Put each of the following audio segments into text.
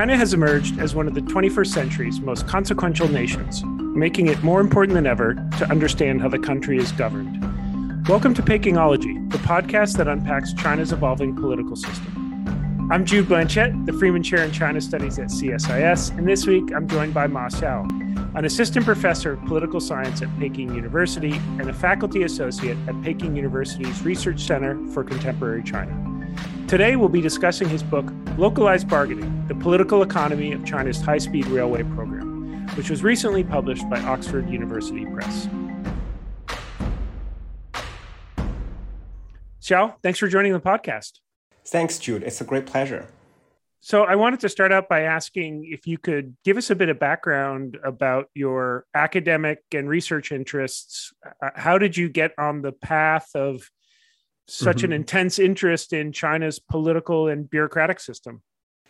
China has emerged as one of the 21st century's most consequential nations, making it more important than ever to understand how the country is governed. Welcome to Pekingology, the podcast that unpacks China's evolving political system. I'm Jude Blanchette, the Freeman Chair in China Studies at CSIS, and this week I'm joined by Ma Xiao, an assistant professor of political science at Peking University and a faculty associate at Peking University's Research Center for Contemporary China. Today, we'll be discussing his book, Localized Bargaining The Political Economy of China's High Speed Railway Program, which was recently published by Oxford University Press. Xiao, thanks for joining the podcast. Thanks, Jude. It's a great pleasure. So, I wanted to start out by asking if you could give us a bit of background about your academic and research interests. Uh, how did you get on the path of such mm-hmm. an intense interest in China's political and bureaucratic system?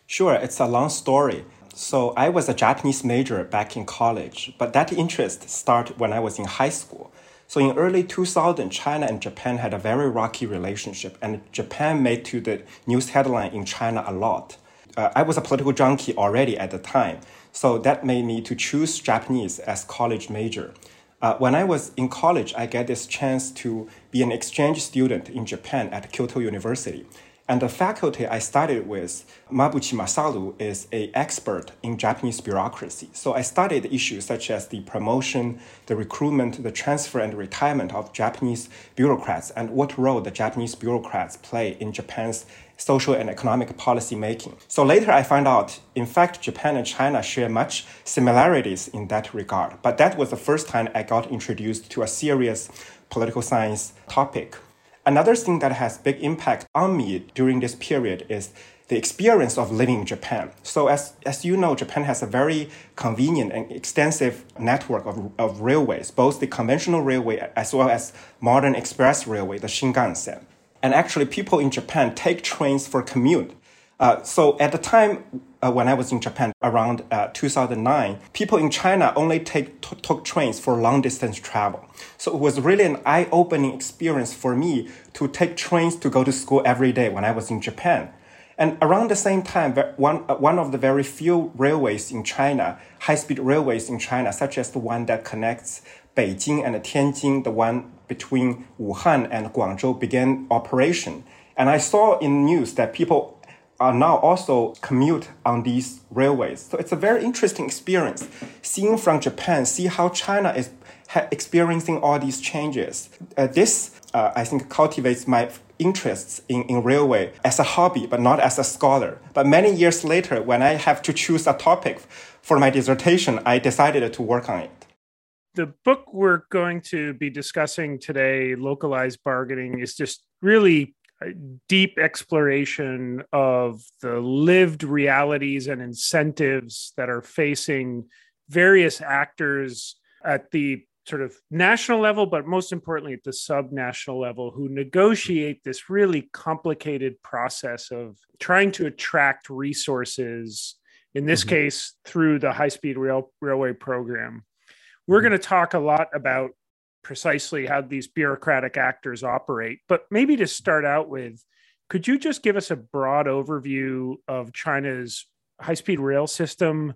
Sure, it's a long story. So I was a Japanese major back in college, but that interest started when I was in high school. So in early 2000, China and Japan had a very rocky relationship, and Japan made to the news headline in China a lot. Uh, I was a political junkie already at the time, so that made me to choose Japanese as college major. Uh, when I was in college, I get this chance to be an exchange student in Japan at Kyoto University. And the faculty I studied with, Mabuchi Masaru, is an expert in Japanese bureaucracy. So I studied issues such as the promotion, the recruitment, the transfer and retirement of Japanese bureaucrats, and what role the Japanese bureaucrats play in Japan's social and economic policy making. So later I found out, in fact, Japan and China share much similarities in that regard. But that was the first time I got introduced to a serious political science topic. Another thing that has big impact on me during this period is the experience of living in Japan. So as, as you know, Japan has a very convenient and extensive network of, of railways, both the conventional railway as well as modern express railway, the Shinkansen. And actually, people in Japan take trains for commute. Uh, so at the time uh, when I was in Japan around uh, 2009, people in China only take took trains for long distance travel. So it was really an eye opening experience for me to take trains to go to school every day when I was in Japan. And around the same time, one, uh, one of the very few railways in China, high speed railways in China, such as the one that connects Beijing and Tianjin, the one between Wuhan and Guangzhou, began operation. And I saw in news that people are now also commute on these railways. So it's a very interesting experience seeing from Japan, see how China is experiencing all these changes. Uh, this, uh, I think, cultivates my interests in, in railway as a hobby, but not as a scholar. But many years later, when I have to choose a topic for my dissertation, I decided to work on it. The book we're going to be discussing today, Localized Bargaining, is just really a deep exploration of the lived realities and incentives that are facing various actors at the sort of national level, but most importantly at the subnational level, who negotiate this really complicated process of trying to attract resources, in this mm-hmm. case, through the high speed rail, railway program. We're mm-hmm. going to talk a lot about precisely how these bureaucratic actors operate. But maybe to start out with, could you just give us a broad overview of China's high speed rail system?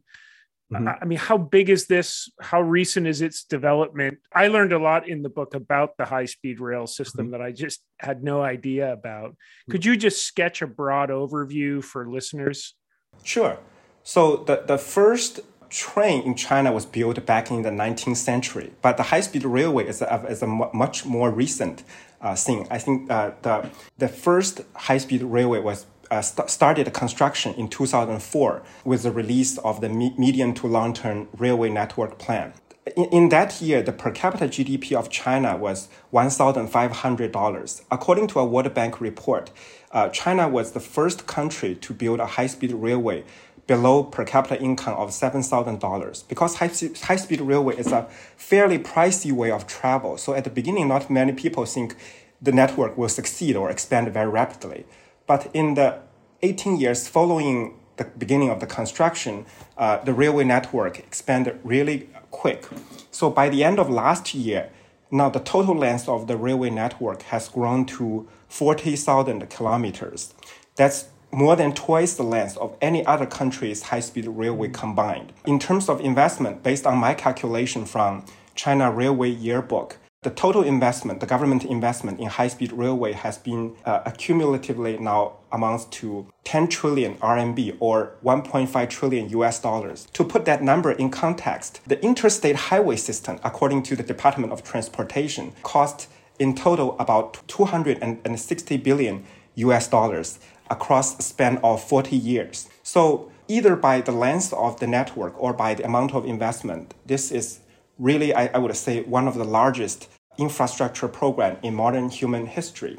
Mm-hmm. I mean, how big is this? How recent is its development? I learned a lot in the book about the high speed rail system mm-hmm. that I just had no idea about. Could you just sketch a broad overview for listeners? Sure. So, the, the first train in China was built back in the 19th century, but the high-speed railway is a, is a much more recent uh, thing. I think uh, the, the first high-speed railway was uh, st- started construction in 2004 with the release of the me- medium to long-term railway network plan. In, in that year, the per capita GDP of China was $1,500. According to a World Bank report, uh, China was the first country to build a high-speed railway below per capita income of $7,000 because high, high speed railway is a fairly pricey way of travel. So at the beginning, not many people think the network will succeed or expand very rapidly. But in the 18 years following the beginning of the construction, uh, the railway network expanded really quick. So by the end of last year, now the total length of the railway network has grown to 40,000 kilometers. That's more than twice the length of any other country's high speed railway combined. In terms of investment, based on my calculation from China Railway Yearbook, the total investment, the government investment in high speed railway has been uh, accumulatively now amounts to 10 trillion RMB or 1.5 trillion US dollars. To put that number in context, the interstate highway system, according to the Department of Transportation, cost in total about 260 billion US dollars across a span of 40 years. So either by the length of the network or by the amount of investment, this is really, I, I would say, one of the largest infrastructure program in modern human history.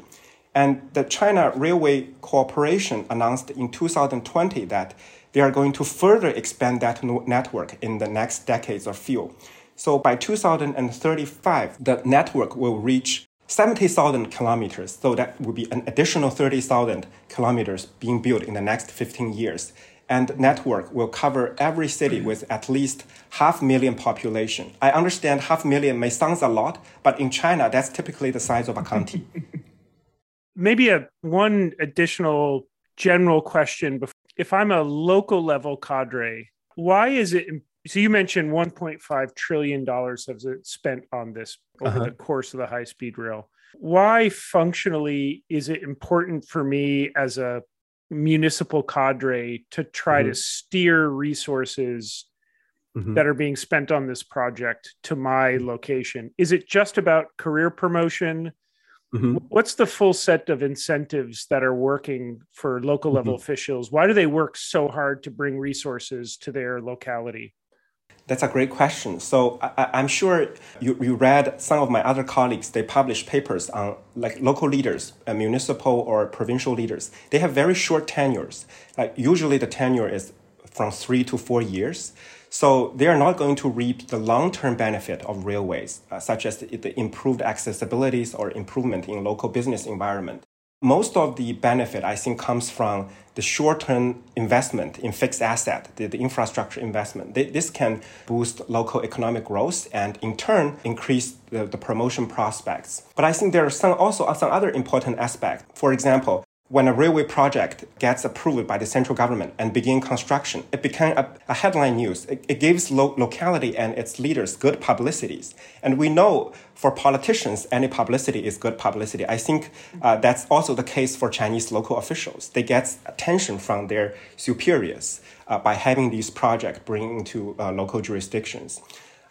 And the China Railway Corporation announced in 2020 that they are going to further expand that network in the next decades or few. So by 2035, the network will reach 70,000 kilometers. So that will be an additional 30,000 kilometers being built in the next 15 years and network will cover every city with at least half million population. I understand half million may sound a lot, but in China, that's typically the size of a county. Maybe a one additional general question. If I'm a local level cadre, why is it? So you mentioned 1.5 trillion dollars has been spent on this over uh-huh. the course of the high speed rail. Why functionally is it important for me as a municipal cadre to try mm-hmm. to steer resources mm-hmm. that are being spent on this project to my mm-hmm. location? Is it just about career promotion? Mm-hmm. What's the full set of incentives that are working for local level mm-hmm. officials? Why do they work so hard to bring resources to their locality? That's a great question. So I, am sure you, you read some of my other colleagues, they publish papers on like local leaders, uh, municipal or provincial leaders. They have very short tenures. Like usually the tenure is from three to four years. So they are not going to reap the long-term benefit of railways, uh, such as the, the improved accessibilities or improvement in local business environment most of the benefit I think comes from the short-term investment in fixed asset, the, the infrastructure investment. This can boost local economic growth and in turn increase the, the promotion prospects. But I think there are some also some other important aspects. For example, when a railway project gets approved by the central government and begin construction, it became a, a headline news. It, it gives lo- locality and its leaders good publicities. And we know for politicians, any publicity is good publicity. I think uh, that's also the case for Chinese local officials. They get attention from their superiors uh, by having these projects bringing to uh, local jurisdictions.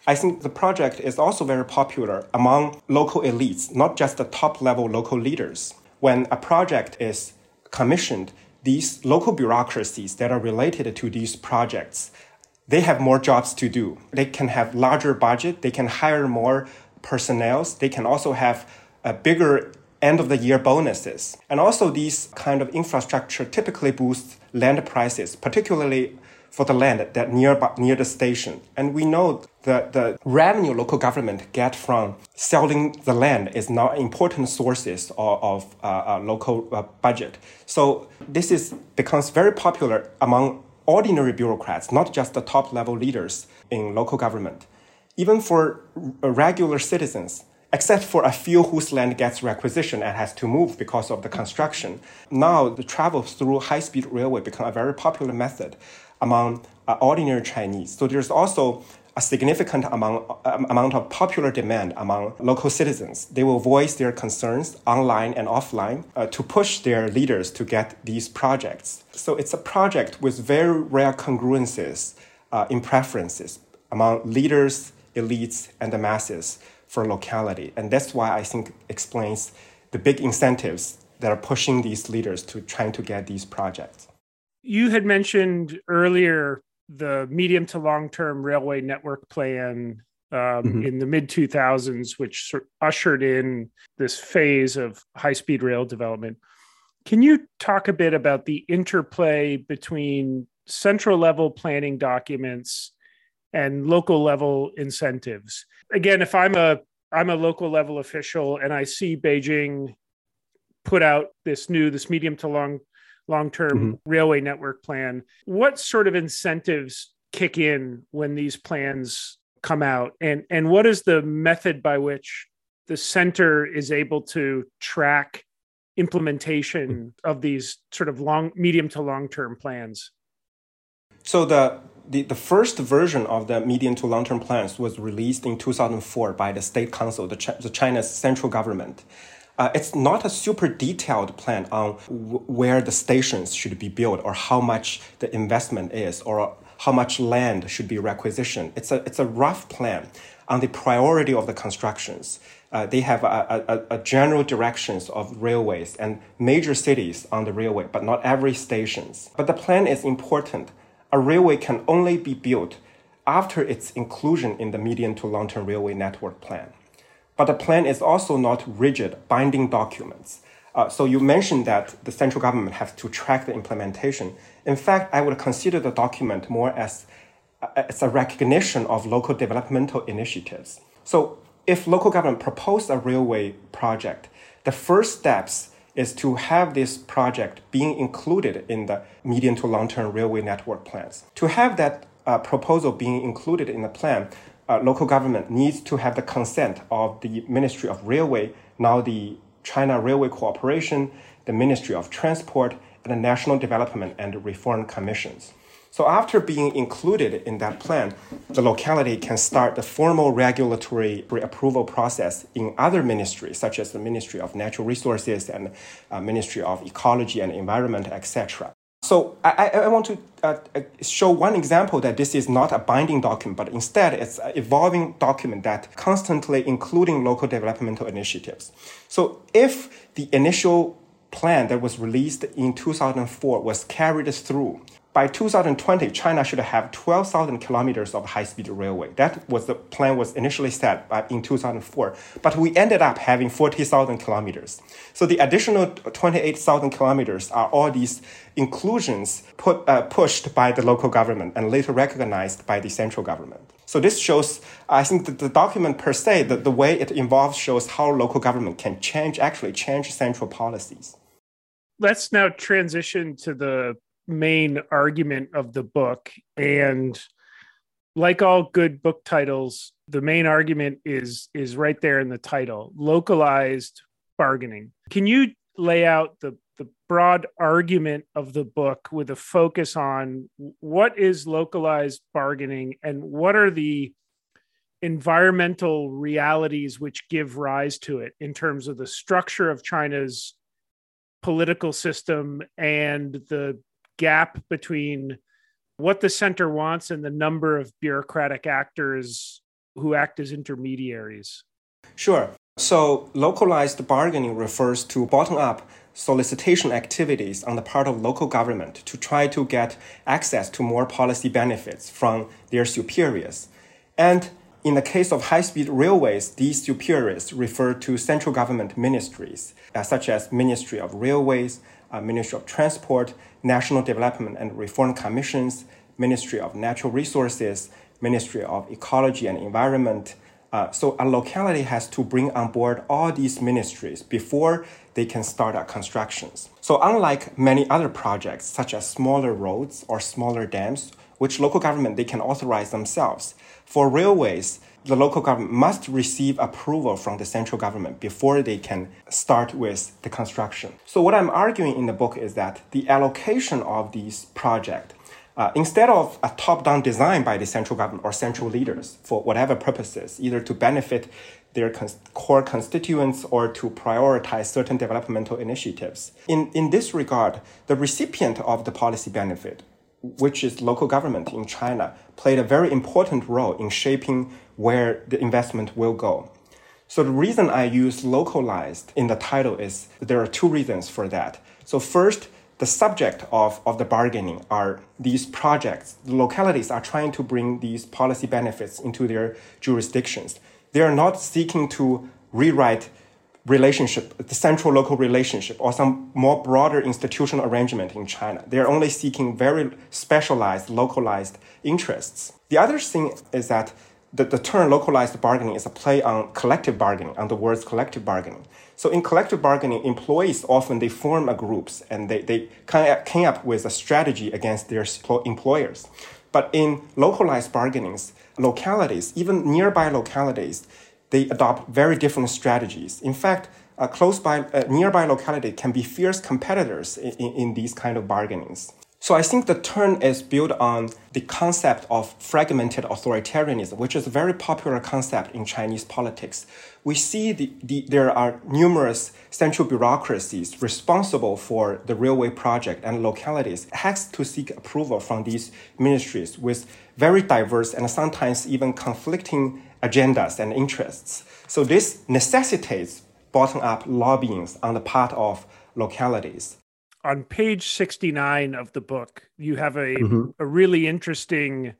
I think the project is also very popular among local elites, not just the top level local leaders when a project is commissioned, these local bureaucracies that are related to these projects, they have more jobs to do. They can have larger budget, they can hire more personnel, they can also have a bigger end of the year bonuses. And also these kind of infrastructure typically boosts land prices, particularly for the land that near, near the station. And we know that the revenue local government get from selling the land is now important sources of, of uh, uh, local uh, budget. So this is becomes very popular among ordinary bureaucrats, not just the top level leaders in local government. Even for regular citizens, except for a few whose land gets requisitioned and has to move because of the construction. Now, the travel through high speed railway become a very popular method among uh, ordinary Chinese. So there's also a significant amount, um, amount of popular demand among local citizens. They will voice their concerns online and offline uh, to push their leaders to get these projects. So it's a project with very rare congruences uh, in preferences among leaders, elites, and the masses for locality. And that's why I think explains the big incentives that are pushing these leaders to trying to get these projects. You had mentioned earlier the medium to long term railway network plan um, mm-hmm. in the mid 2000s, which ushered in this phase of high speed rail development. Can you talk a bit about the interplay between central level planning documents and local level incentives? Again, if I'm a I'm a local level official and I see Beijing put out this new this medium to long long term mm-hmm. railway network plan. What sort of incentives kick in when these plans come out? And, and what is the method by which the center is able to track implementation of these sort of long, medium to long term plans? So the, the, the first version of the medium to long term plans was released in 2004 by the State Council, the, Ch- the China's central government. Uh, it's not a super detailed plan on where the stations should be built or how much the investment is or how much land should be requisitioned. It's a, it's a rough plan on the priority of the constructions. Uh, they have a, a, a, general directions of railways and major cities on the railway, but not every stations. But the plan is important. A railway can only be built after its inclusion in the medium to long-term railway network plan. But the plan is also not rigid, binding documents. Uh, so you mentioned that the central government has to track the implementation. In fact, I would consider the document more as, uh, as a recognition of local developmental initiatives. So if local government propose a railway project, the first steps is to have this project being included in the medium to long-term railway network plans. To have that uh, proposal being included in the plan, uh, local government needs to have the consent of the Ministry of Railway, now the China Railway Corporation, the Ministry of Transport, and the National Development and Reform Commissions. So after being included in that plan, the locality can start the formal regulatory approval process in other ministries, such as the Ministry of Natural Resources and uh, Ministry of Ecology and Environment, etc. So I, I want to uh, uh, show one example that this is not a binding document, but instead it's an evolving document that constantly including local developmental initiatives. So if the initial plan that was released in 2004 was carried through, by 2020, China should have 12,000 kilometers of high-speed railway. That was the plan was initially set in 2004, but we ended up having 40,000 kilometers. So the additional 28,000 kilometers are all these inclusions put, uh, pushed by the local government and later recognized by the central government. So this shows, I think that the document per se, the, the way it involves shows how local government can change, actually change central policies. Let's now transition to the main argument of the book. And like all good book titles, the main argument is is right there in the title, localized bargaining. Can you lay out the the broad argument of the book with a focus on what is localized bargaining and what are the environmental realities which give rise to it in terms of the structure of China's political system and the gap between what the center wants and the number of bureaucratic actors who act as intermediaries? Sure. So, localized bargaining refers to bottom up solicitation activities on the part of local government to try to get access to more policy benefits from their superiors. And in the case of high speed railways, these superiors refer to central government ministries, uh, such as Ministry of Railways, uh, Ministry of Transport, National Development and Reform Commissions, Ministry of Natural Resources, Ministry of Ecology and Environment. Uh, so a locality has to bring on board all these ministries before they can start our constructions. So unlike many other projects, such as smaller roads or smaller dams, which local government they can authorize themselves, for railways, the local government must receive approval from the central government before they can start with the construction. So what I'm arguing in the book is that the allocation of these projects uh, instead of a top-down design by the central government or central leaders for whatever purposes, either to benefit their cons- core constituents or to prioritize certain developmental initiatives. In, in this regard, the recipient of the policy benefit which is local government in China, played a very important role in shaping where the investment will go. So the reason I use localized in the title is there are two reasons for that. So first, the subject of, of the bargaining are these projects. The localities are trying to bring these policy benefits into their jurisdictions. They are not seeking to rewrite relationship, the central local relationship, or some more broader institutional arrangement in China. They're only seeking very specialized, localized interests. The other thing is that the, the term localized bargaining is a play on collective bargaining, on the words collective bargaining. So in collective bargaining, employees often they form a groups and they, they came up with a strategy against their employers. But in localized bargainings, localities, even nearby localities, they adopt very different strategies. In fact, uh, close by, uh, nearby locality can be fierce competitors in, in, in these kind of bargainings. So I think the turn is built on the concept of fragmented authoritarianism, which is a very popular concept in Chinese politics. We see the, the, there are numerous central bureaucracies responsible for the railway project and localities has to seek approval from these ministries with very diverse and sometimes even conflicting agendas and interests. So this necessitates bottom-up lobbying on the part of localities on page 69 of the book, you have a, mm-hmm. a really interesting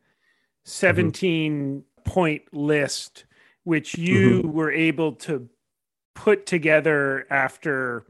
17 mm-hmm. point list, which you mm-hmm. were able to put together after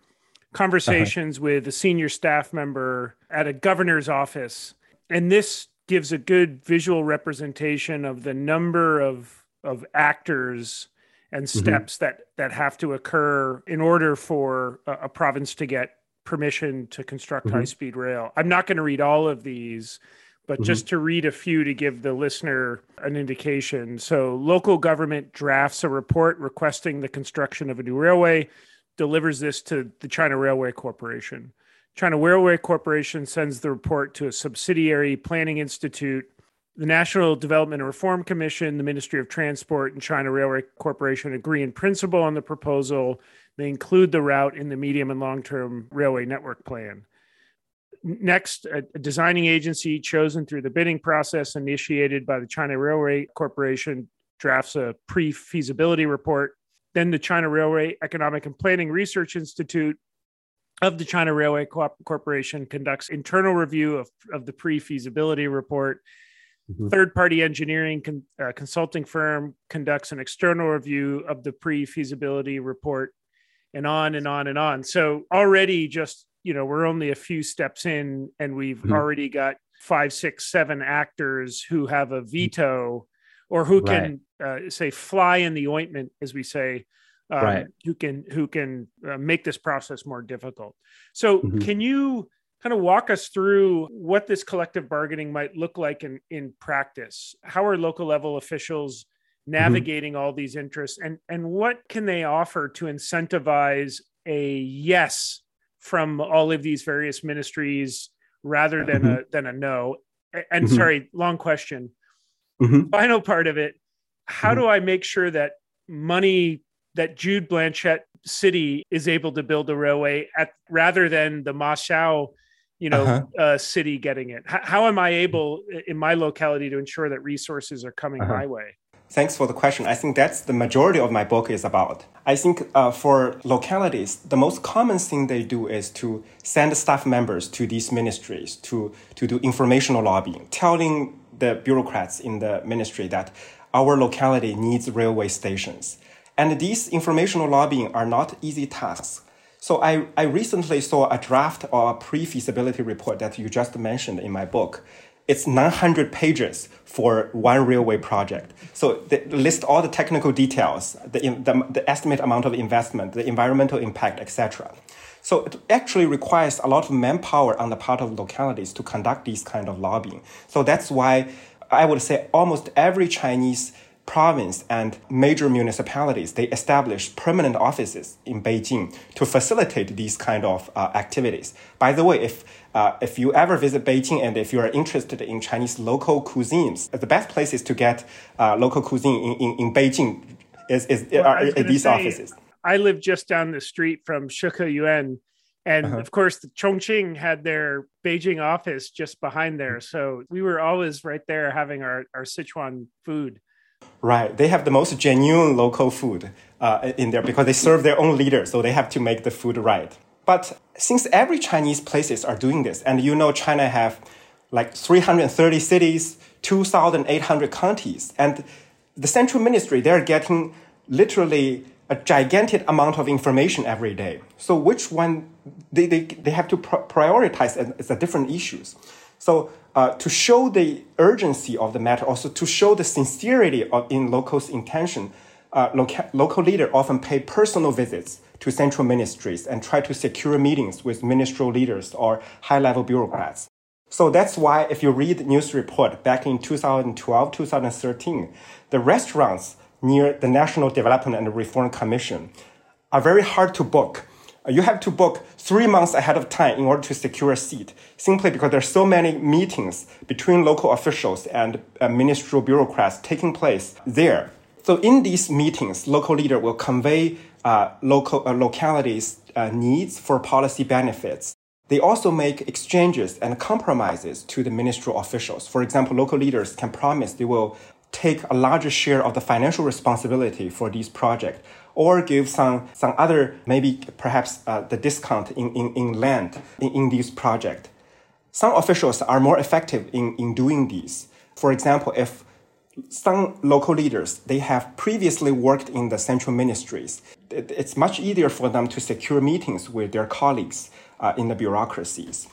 conversations uh-huh. with a senior staff member at a governor's office. And this gives a good visual representation of the number of, of actors and mm-hmm. steps that, that have to occur in order for a, a province to get permission to construct mm-hmm. high speed rail. I'm not going to read all of these, but mm-hmm. just to read a few to give the listener an indication. So, local government drafts a report requesting the construction of a new railway, delivers this to the China Railway Corporation. China Railway Corporation sends the report to a subsidiary planning institute. The National Development and Reform Commission, the Ministry of Transport, and China Railway Corporation agree in principle on the proposal they include the route in the medium and long term railway network plan. Next, a, designing agency chosen through the bidding process initiated by the China Railway Corporation drafts a pre feasibility report. Then, the China Railway Economic and Planning Research Institute of the China Railway Co- Corporation conducts internal review of, of the pre feasibility report. Mm-hmm. Third party engineering con- uh, consulting firm conducts an external review of the pre feasibility report and on and on and on. So already just, you know, we're only a few steps in and we've mm-hmm. already got five, six, seven actors who have a veto or who can right. uh, say fly in the ointment, as we say, um, right. who can who can uh, make this process more difficult. So mm-hmm. can you kind of walk us through what this collective bargaining might look like in in practice? How are local level officials Mm-hmm. navigating mm-hmm. all these interests and and what can they offer to incentivize a yes from all of these various ministries rather than mm-hmm. a than a no and mm-hmm. sorry long question mm-hmm. final part of it how mm-hmm. do i make sure that money that jude blanchette city is able to build a railway at rather than the xiao you know uh-huh. uh, city getting it how, how, am i able in my locality to ensure that resources are coming uh-huh. my way Thanks for the question. I think that's the majority of my book is about. I think uh, for localities, the most common thing they do is to send staff members to these ministries to, to do informational lobbying, telling the bureaucrats in the ministry that our locality needs railway stations. And these informational lobbying are not easy tasks. So I, I recently saw a draft or a pre-feasibility report that you just mentioned in my book it's 900 pages for one railway project. So they list all the technical details, the, the, the estimate amount of investment, the environmental impact, etc. So it actually requires a lot of manpower on the part of localities to conduct these kind of lobbying. So that's why I would say almost every Chinese province and major municipalities they established permanent offices in Beijing to facilitate these kind of uh, activities. By the way, if uh, if you ever visit Beijing and if you are interested in Chinese local cuisines, the best places to get uh, local cuisine in, in, in Beijing is, is well, are, these say, offices. I live just down the street from Sheke Yuan. And uh-huh. of course, the Chongqing had their Beijing office just behind there. So we were always right there having our, our Sichuan food. Right. They have the most genuine local food uh, in there because they serve their own leaders. So they have to make the food right. But since every Chinese places are doing this, and you know China have like 330 cities, 2,800 counties, and the central ministry, they're getting literally a gigantic amount of information every day. So which one they, they, they have to prioritize as, as different issues. So uh, to show the urgency of the matter, also to show the sincerity of in locals' intention, uh, loca- local leader often pay personal visits to central ministries and try to secure meetings with ministerial leaders or high level bureaucrats. So that's why, if you read news report back in 2012, 2013, the restaurants near the National Development and Reform Commission are very hard to book. You have to book three months ahead of time in order to secure a seat, simply because there are so many meetings between local officials and uh, ministerial bureaucrats taking place there. So in these meetings, local leader will convey uh, local uh, localities' uh, needs for policy benefits. They also make exchanges and compromises to the ministerial officials. For example, local leaders can promise they will take a larger share of the financial responsibility for these projects or give some, some other, maybe perhaps uh, the discount in, in, in land in, in this project. Some officials are more effective in, in doing these. For example, if some local leaders, they have previously worked in the central ministries, it's much easier for them to secure meetings with their colleagues uh, in the bureaucracies.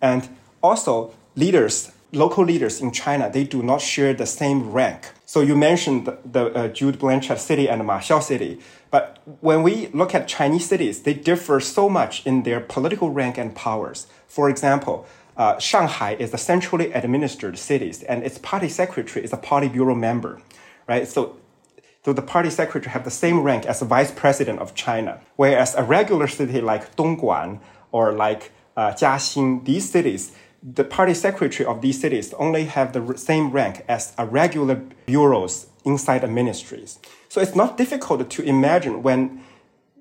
And also, leaders, local leaders in China, they do not share the same rank. So you mentioned the, the uh, Jude Blanchette city and Ma Xiao city. But when we look at Chinese cities, they differ so much in their political rank and powers. For example, uh, Shanghai is a centrally administered city, and its party secretary is a Politburo member, right? So, so the party secretary have the same rank as the vice president of China, whereas a regular city like Dongguan or like uh, Jiaxing, these cities, the party secretary of these cities only have the same rank as a regular bureaus inside the ministries. So it's not difficult to imagine when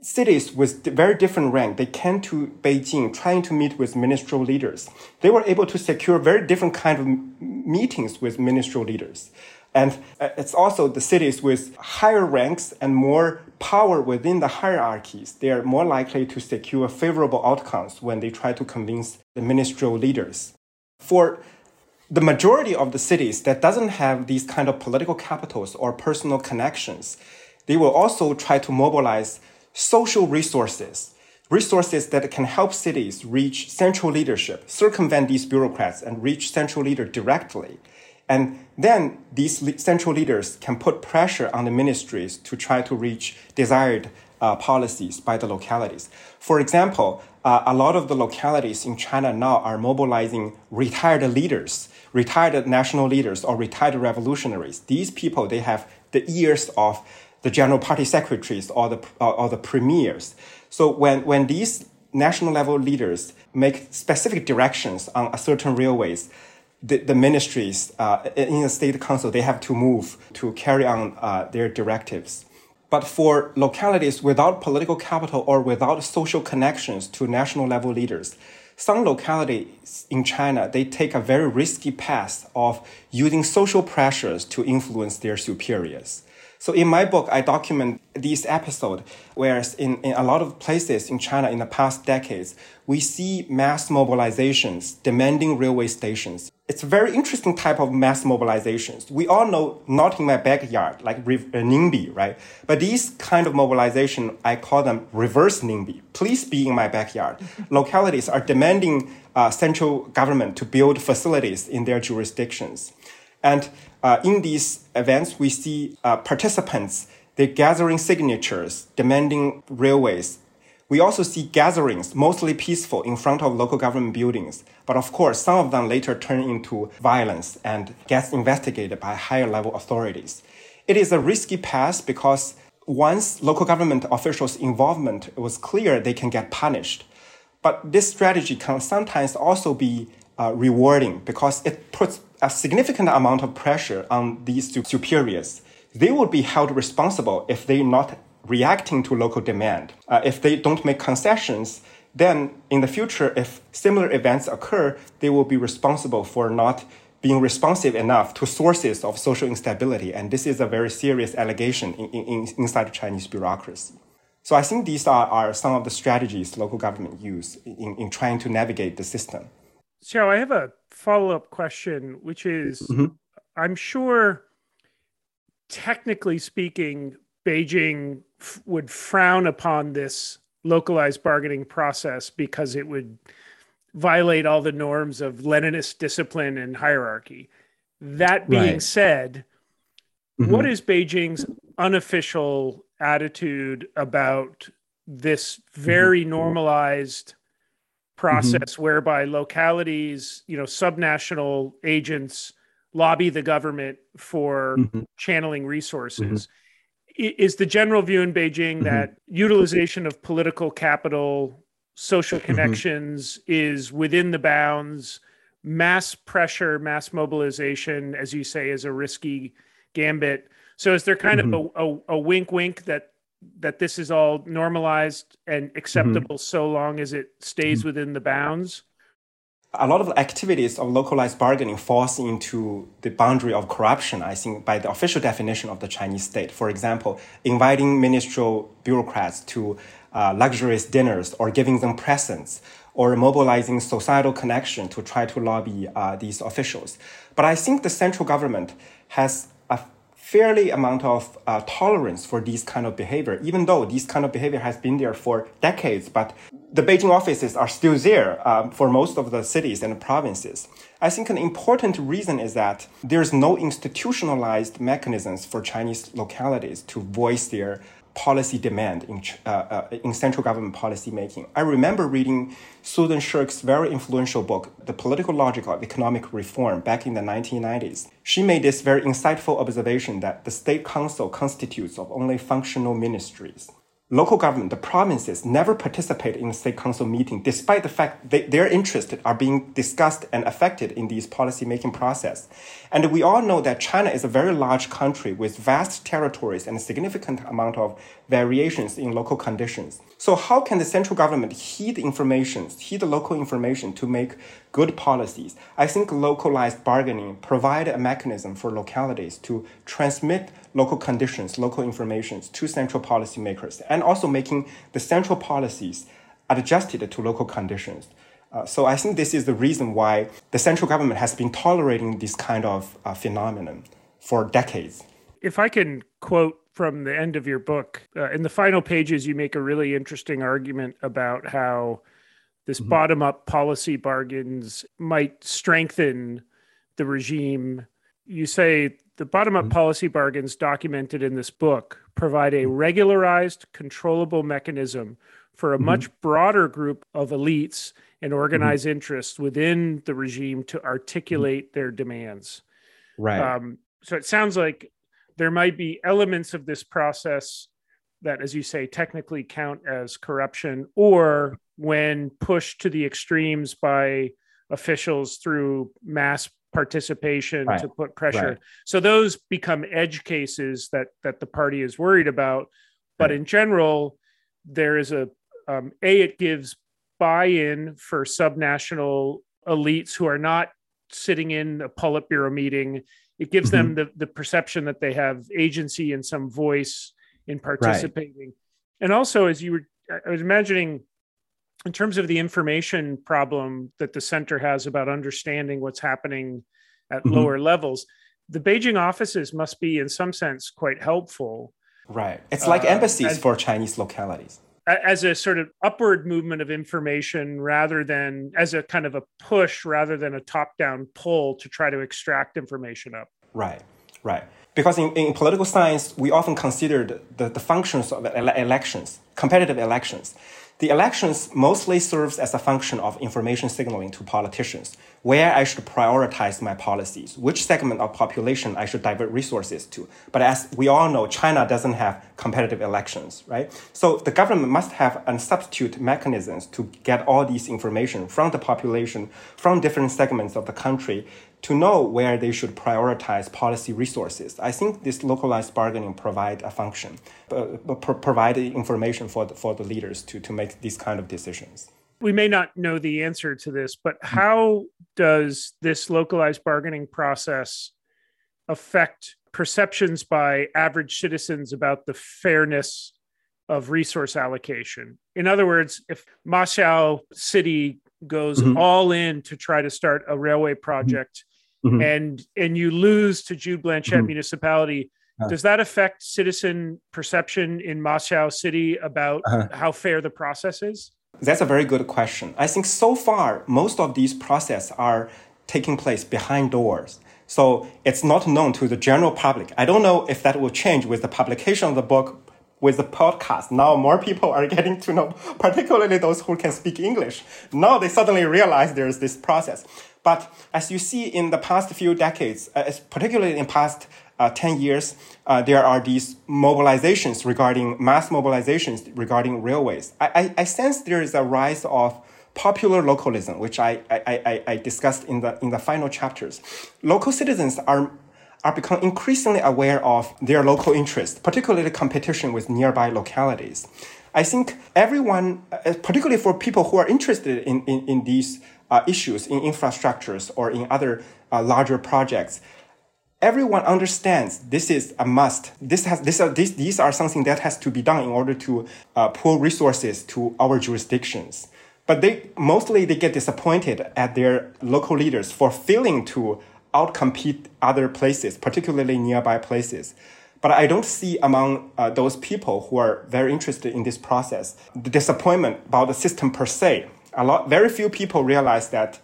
cities with very different rank, they came to Beijing trying to meet with ministerial leaders. They were able to secure very different kind of meetings with ministerial leaders. And uh, it's also the cities with higher ranks and more power within the hierarchies. They are more likely to secure favorable outcomes when they try to convince the ministerial leaders. For the majority of the cities that doesn't have these kind of political capitals or personal connections, they will also try to mobilize social resources, resources that can help cities reach central leadership, circumvent these bureaucrats and reach central leader directly. And then these central leaders can put pressure on the ministries to try to reach desired uh, policies by the localities. For example, uh, a lot of the localities in China now are mobilizing retired leaders, retired national leaders, or retired revolutionaries. These people, they have the ears of the general party secretaries or the, or, or the premiers. So when, when these national level leaders make specific directions on a certain railways, the, the ministries uh, in the state council, they have to move to carry on uh, their directives. But for localities without political capital or without social connections to national level leaders, some localities in China, they take a very risky path of using social pressures to influence their superiors. So in my book, I document these episode. whereas in, in a lot of places in China in the past decades, we see mass mobilizations demanding railway stations. It's a very interesting type of mass mobilizations. We all know not in my backyard, like uh, NIMBY, right? But these kind of mobilization, I call them reverse NIMBY. Please be in my backyard. Localities are demanding uh, central government to build facilities in their jurisdictions. And uh, in these events, we see uh, participants, they're gathering signatures, demanding railways. We also see gatherings, mostly peaceful, in front of local government buildings. But of course, some of them later turn into violence and gets investigated by higher level authorities. It is a risky path because once local government officials' involvement was clear, they can get punished. But this strategy can sometimes also be uh, rewarding because it puts a significant amount of pressure on these superiors. They will be held responsible if they're not reacting to local demand. Uh, if they don't make concessions, then in the future, if similar events occur, they will be responsible for not being responsive enough to sources of social instability. And this is a very serious allegation in, in, inside the Chinese bureaucracy. So I think these are, are some of the strategies local government use in, in trying to navigate the system. So I have a follow up question, which is mm-hmm. I'm sure, technically speaking, Beijing f- would frown upon this localized bargaining process because it would violate all the norms of Leninist discipline and hierarchy. That being right. said, mm-hmm. what is Beijing's unofficial attitude about this very mm-hmm. normalized process mm-hmm. whereby localities, you know, subnational agents lobby the government for mm-hmm. channeling resources. is the general view in Beijing mm-hmm. that utilization of political capital, social mm-hmm. connections mm-hmm. is within the bounds. Mass pressure, mass mobilization, as you say, is a risky gambit. So, is there kind mm-hmm. of a, a, a, wink, wink that that this is all normalized and acceptable mm-hmm. so long as it stays mm-hmm. within the bounds? A lot of activities of localized bargaining falls into the boundary of corruption, I think, by the official definition of the Chinese state. For example, inviting ministerial bureaucrats to uh, luxurious dinners or giving them presents or mobilizing societal connection to try to lobby uh, these officials. But I think the central government has a fairly amount of uh, tolerance for these kind of behavior, even though this kind of behavior has been there for decades. But the Beijing offices are still there um, for most of the cities and provinces. I think an important reason is that there's no institutionalized mechanisms for Chinese localities to voice their policy demand in, uh, uh, in central government policy making. I remember reading Susan Shirk's very influential book, The Political Logic of Economic Reform, back in the 1990s. She made this very insightful observation that the state council constitutes of only functional ministries local government, the provinces, never participate in the state council meeting, despite the fact that their interests are being discussed and affected in these policy making process. And we all know that China is a very large country with vast territories and a significant amount of variations in local conditions. So how can the central government heed information, heed the local information to make good policies? I think localized bargaining provide a mechanism for localities to transmit local conditions, local information to central policymakers, and also making the central policies adjusted to local conditions. Uh, so I think this is the reason why the central government has been tolerating this kind of uh, phenomenon for decades. If I can quote from the end of your book, uh, in the final pages, you make a really interesting argument about how this mm-hmm. bottom up policy bargains might strengthen the regime. You say the bottom up mm-hmm. policy bargains documented in this book provide a regularized, controllable mechanism for a mm-hmm. much broader group of elites and organized mm-hmm. interests within the regime to articulate their demands. Right. Um, so it sounds like there might be elements of this process that, as you say, technically count as corruption, or when pushed to the extremes by officials through mass participation right. to put pressure. Right. So those become edge cases that that the party is worried about. But right. in general, there is a um, a it gives buy-in for subnational elites who are not sitting in a Politburo meeting it gives mm-hmm. them the, the perception that they have agency and some voice in participating and also as you were i was imagining in terms of the information problem that the center has about understanding what's happening at mm-hmm. lower levels the beijing offices must be in some sense quite helpful right it's like uh, embassies as, for chinese localities as a sort of upward movement of information rather than as a kind of a push rather than a top down pull to try to extract information up. Right, right. Because in, in political science, we often consider the, the functions of elections, competitive elections. The elections mostly serves as a function of information signaling to politicians, where I should prioritize my policies, which segment of population I should divert resources to. But as we all know, China doesn't have competitive elections, right? So the government must have a substitute mechanisms to get all these information from the population, from different segments of the country to know where they should prioritize policy resources. I think this localized bargaining provide a function, uh, provide information for the, for the leaders to, to make these kind of decisions. We may not know the answer to this, but how does this localized bargaining process affect perceptions by average citizens about the fairness of resource allocation? In other words, if Ma Xiao City goes mm-hmm. all in to try to start a railway project mm-hmm. and and you lose to Jude Blanchette mm-hmm. municipality, uh-huh. does that affect citizen perception in Ma Xiao City about uh-huh. how fair the process is? That's a very good question. I think so far most of these processes are taking place behind doors. So it's not known to the general public. I don't know if that will change with the publication of the book with the podcast. Now more people are getting to know, particularly those who can speak English. Now they suddenly realize there's this process. But as you see in the past few decades, uh, particularly in past uh, 10 years, uh, there are these mobilizations regarding mass mobilizations regarding railways. I, I, I, sense there is a rise of popular localism, which I, I, I, discussed in the, in the final chapters. Local citizens are are becoming increasingly aware of their local interests, particularly competition with nearby localities. I think everyone, uh, particularly for people who are interested in, in, in these uh, issues in infrastructures or in other uh, larger projects, everyone understands this is a must. This has this are these these are something that has to be done in order to uh, pull resources to our jurisdictions. But they mostly they get disappointed at their local leaders for failing to outcompete other places, particularly nearby places. But I don't see among uh, those people who are very interested in this process the disappointment about the system per se a lot, very few people realize that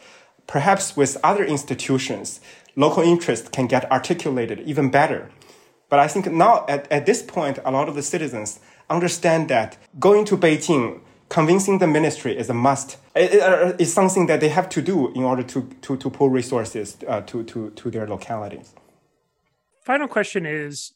perhaps with other institutions, local interest can get articulated even better. But I think now at, at this point, a lot of the citizens understand that going to Beijing, convincing the ministry is a must, it's something that they have to do in order to, to, to pull resources uh, to, to, to their localities. Final question is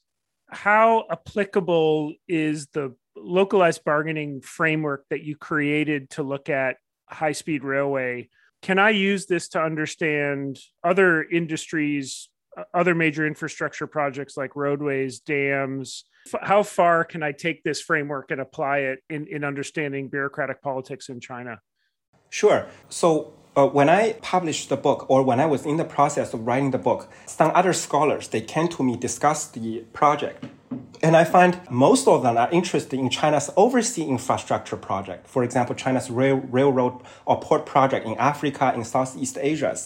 how applicable is the localized bargaining framework that you created to look at high speed railway. Can I use this to understand other industries, uh, other major infrastructure projects like roadways, dams? How far can I take this framework and apply it in, in understanding bureaucratic politics in China? Sure. So uh, when I published the book, or when I was in the process of writing the book, some other scholars they came to me discuss the project, and I find most of them are interested in China's overseas infrastructure project. For example, China's rail, railroad or port project in Africa, in Southeast Asia,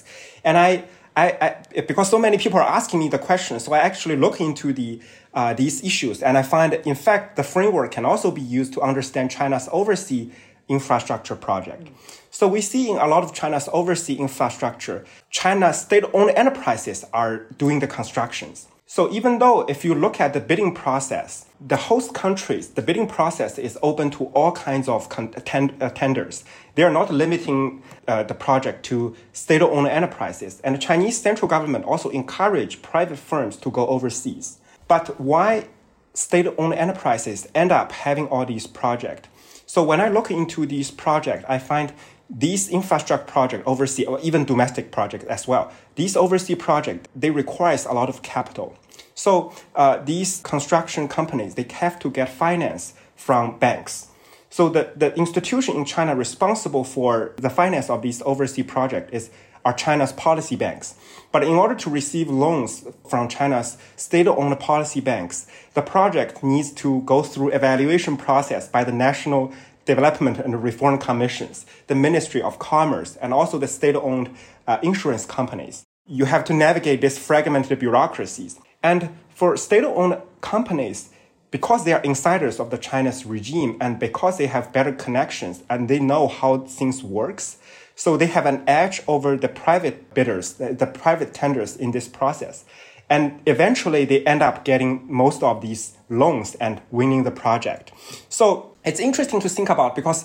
and I. I, I, because so many people are asking me the question, so I actually look into the uh, these issues, and I find, in fact, the framework can also be used to understand China's overseas infrastructure project. So we see in a lot of China's overseas infrastructure, China's state-owned enterprises are doing the constructions. So even though if you look at the bidding process, the host countries, the bidding process is open to all kinds of uh, tenders. They are not limiting uh, the project to state-owned enterprises. And the Chinese central government also encourage private firms to go overseas. But why state-owned enterprises end up having all these projects? So when I look into these projects, I find these infrastructure project overseas or even domestic projects as well. These overseas projects they requires a lot of capital. So uh, these construction companies they have to get finance from banks. So the, the institution in china responsible for the finance of these overseas projects is are china's policy banks but in order to receive loans from china's state-owned policy banks the project needs to go through evaluation process by the national Development and Reform Commissions, the Ministry of Commerce, and also the state owned uh, insurance companies. You have to navigate these fragmented bureaucracies. And for state owned companies, because they are insiders of the China's regime and because they have better connections and they know how things works, so they have an edge over the private bidders, the, private tenders in this process. And eventually they end up getting most of these loans and winning the project. So it's interesting to think about because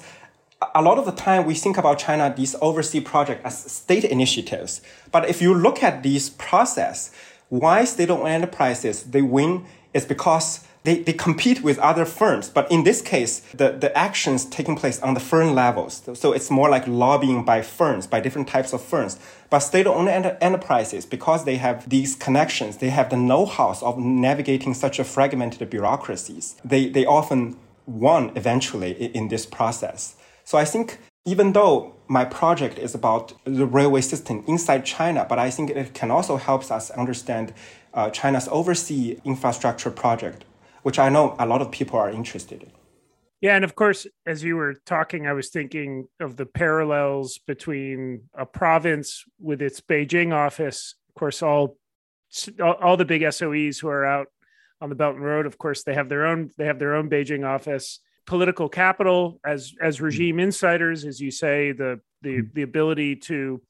a lot of the time we think about China, these overseas projects as state initiatives. But if you look at this process, why state-owned enterprises, they win is because they, they compete with other firms. But in this case, the, the actions taking place on the firm levels. So it's more like lobbying by firms, by different types of firms. But state-owned enterprises, because they have these connections, they have the know-how of navigating such a fragmented bureaucracies. They, they often won eventually in this process. So I think even though my project is about the railway system inside China, but I think it can also help us understand uh, China's overseas infrastructure project which I know a lot of people are interested in. Yeah, and of course, as you were talking, I was thinking of the parallels between a province with its Beijing office. Of course, all all the big SOEs who are out on the Belt and Road, of course, they have their own they have their own Beijing office. Political capital as as mm-hmm. regime insiders, as you say, the the mm-hmm. the ability to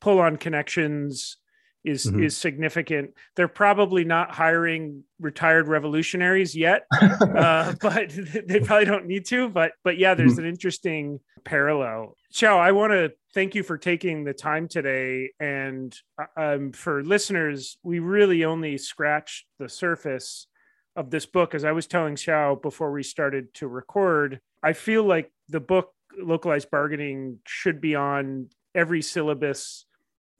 pull on connections is mm-hmm. is significant. They're probably not hiring retired revolutionaries yet, uh, but they probably don't need to. But but yeah, there's mm-hmm. an interesting parallel. Xiao, I want to thank you for taking the time today. And uh, um, for listeners, we really only scratched the surface of this book. As I was telling Xiao before we started to record, I feel like the book localized bargaining should be on every syllabus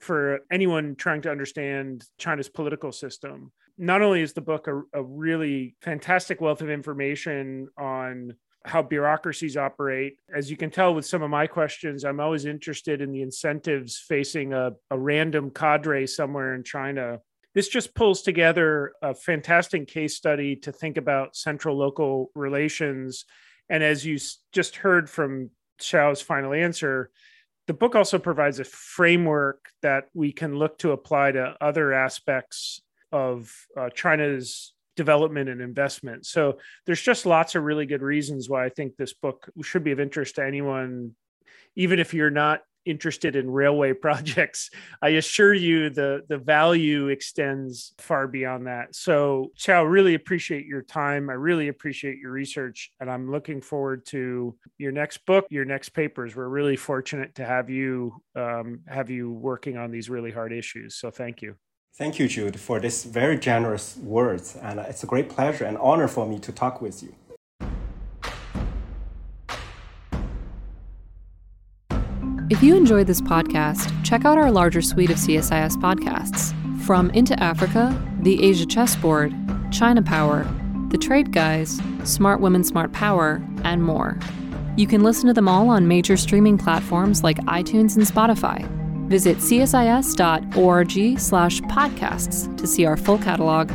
for anyone trying to understand China's political system. Not only is the book a, a really fantastic wealth of information on how bureaucracies operate. As you can tell with some of my questions, I'm always interested in the incentives facing a, a random cadre somewhere in China. This just pulls together a fantastic case study to think about central local relations. And as you just heard from Xiao's final answer, the book also provides a framework that we can look to apply to other aspects of uh, China's development and investment. So there's just lots of really good reasons why I think this book should be of interest to anyone, even if you're not interested in railway projects i assure you the the value extends far beyond that. So xiao really appreciate your time. I really appreciate your research and i'm looking forward to your next book your next papers. We're really fortunate to have you um, have you working on these really hard issues. So thank you. Thank you, Jude, for this very generous words, and it's a great pleasure and honor for me to talk with you. If you enjoyed this podcast, check out our larger suite of CSIS podcasts from Into Africa, The Asia Chessboard, China Power, The Trade Guys, Smart Women, Smart Power, and more. You can listen to them all on major streaming platforms like iTunes and Spotify. Visit csis.org slash podcasts to see our full catalog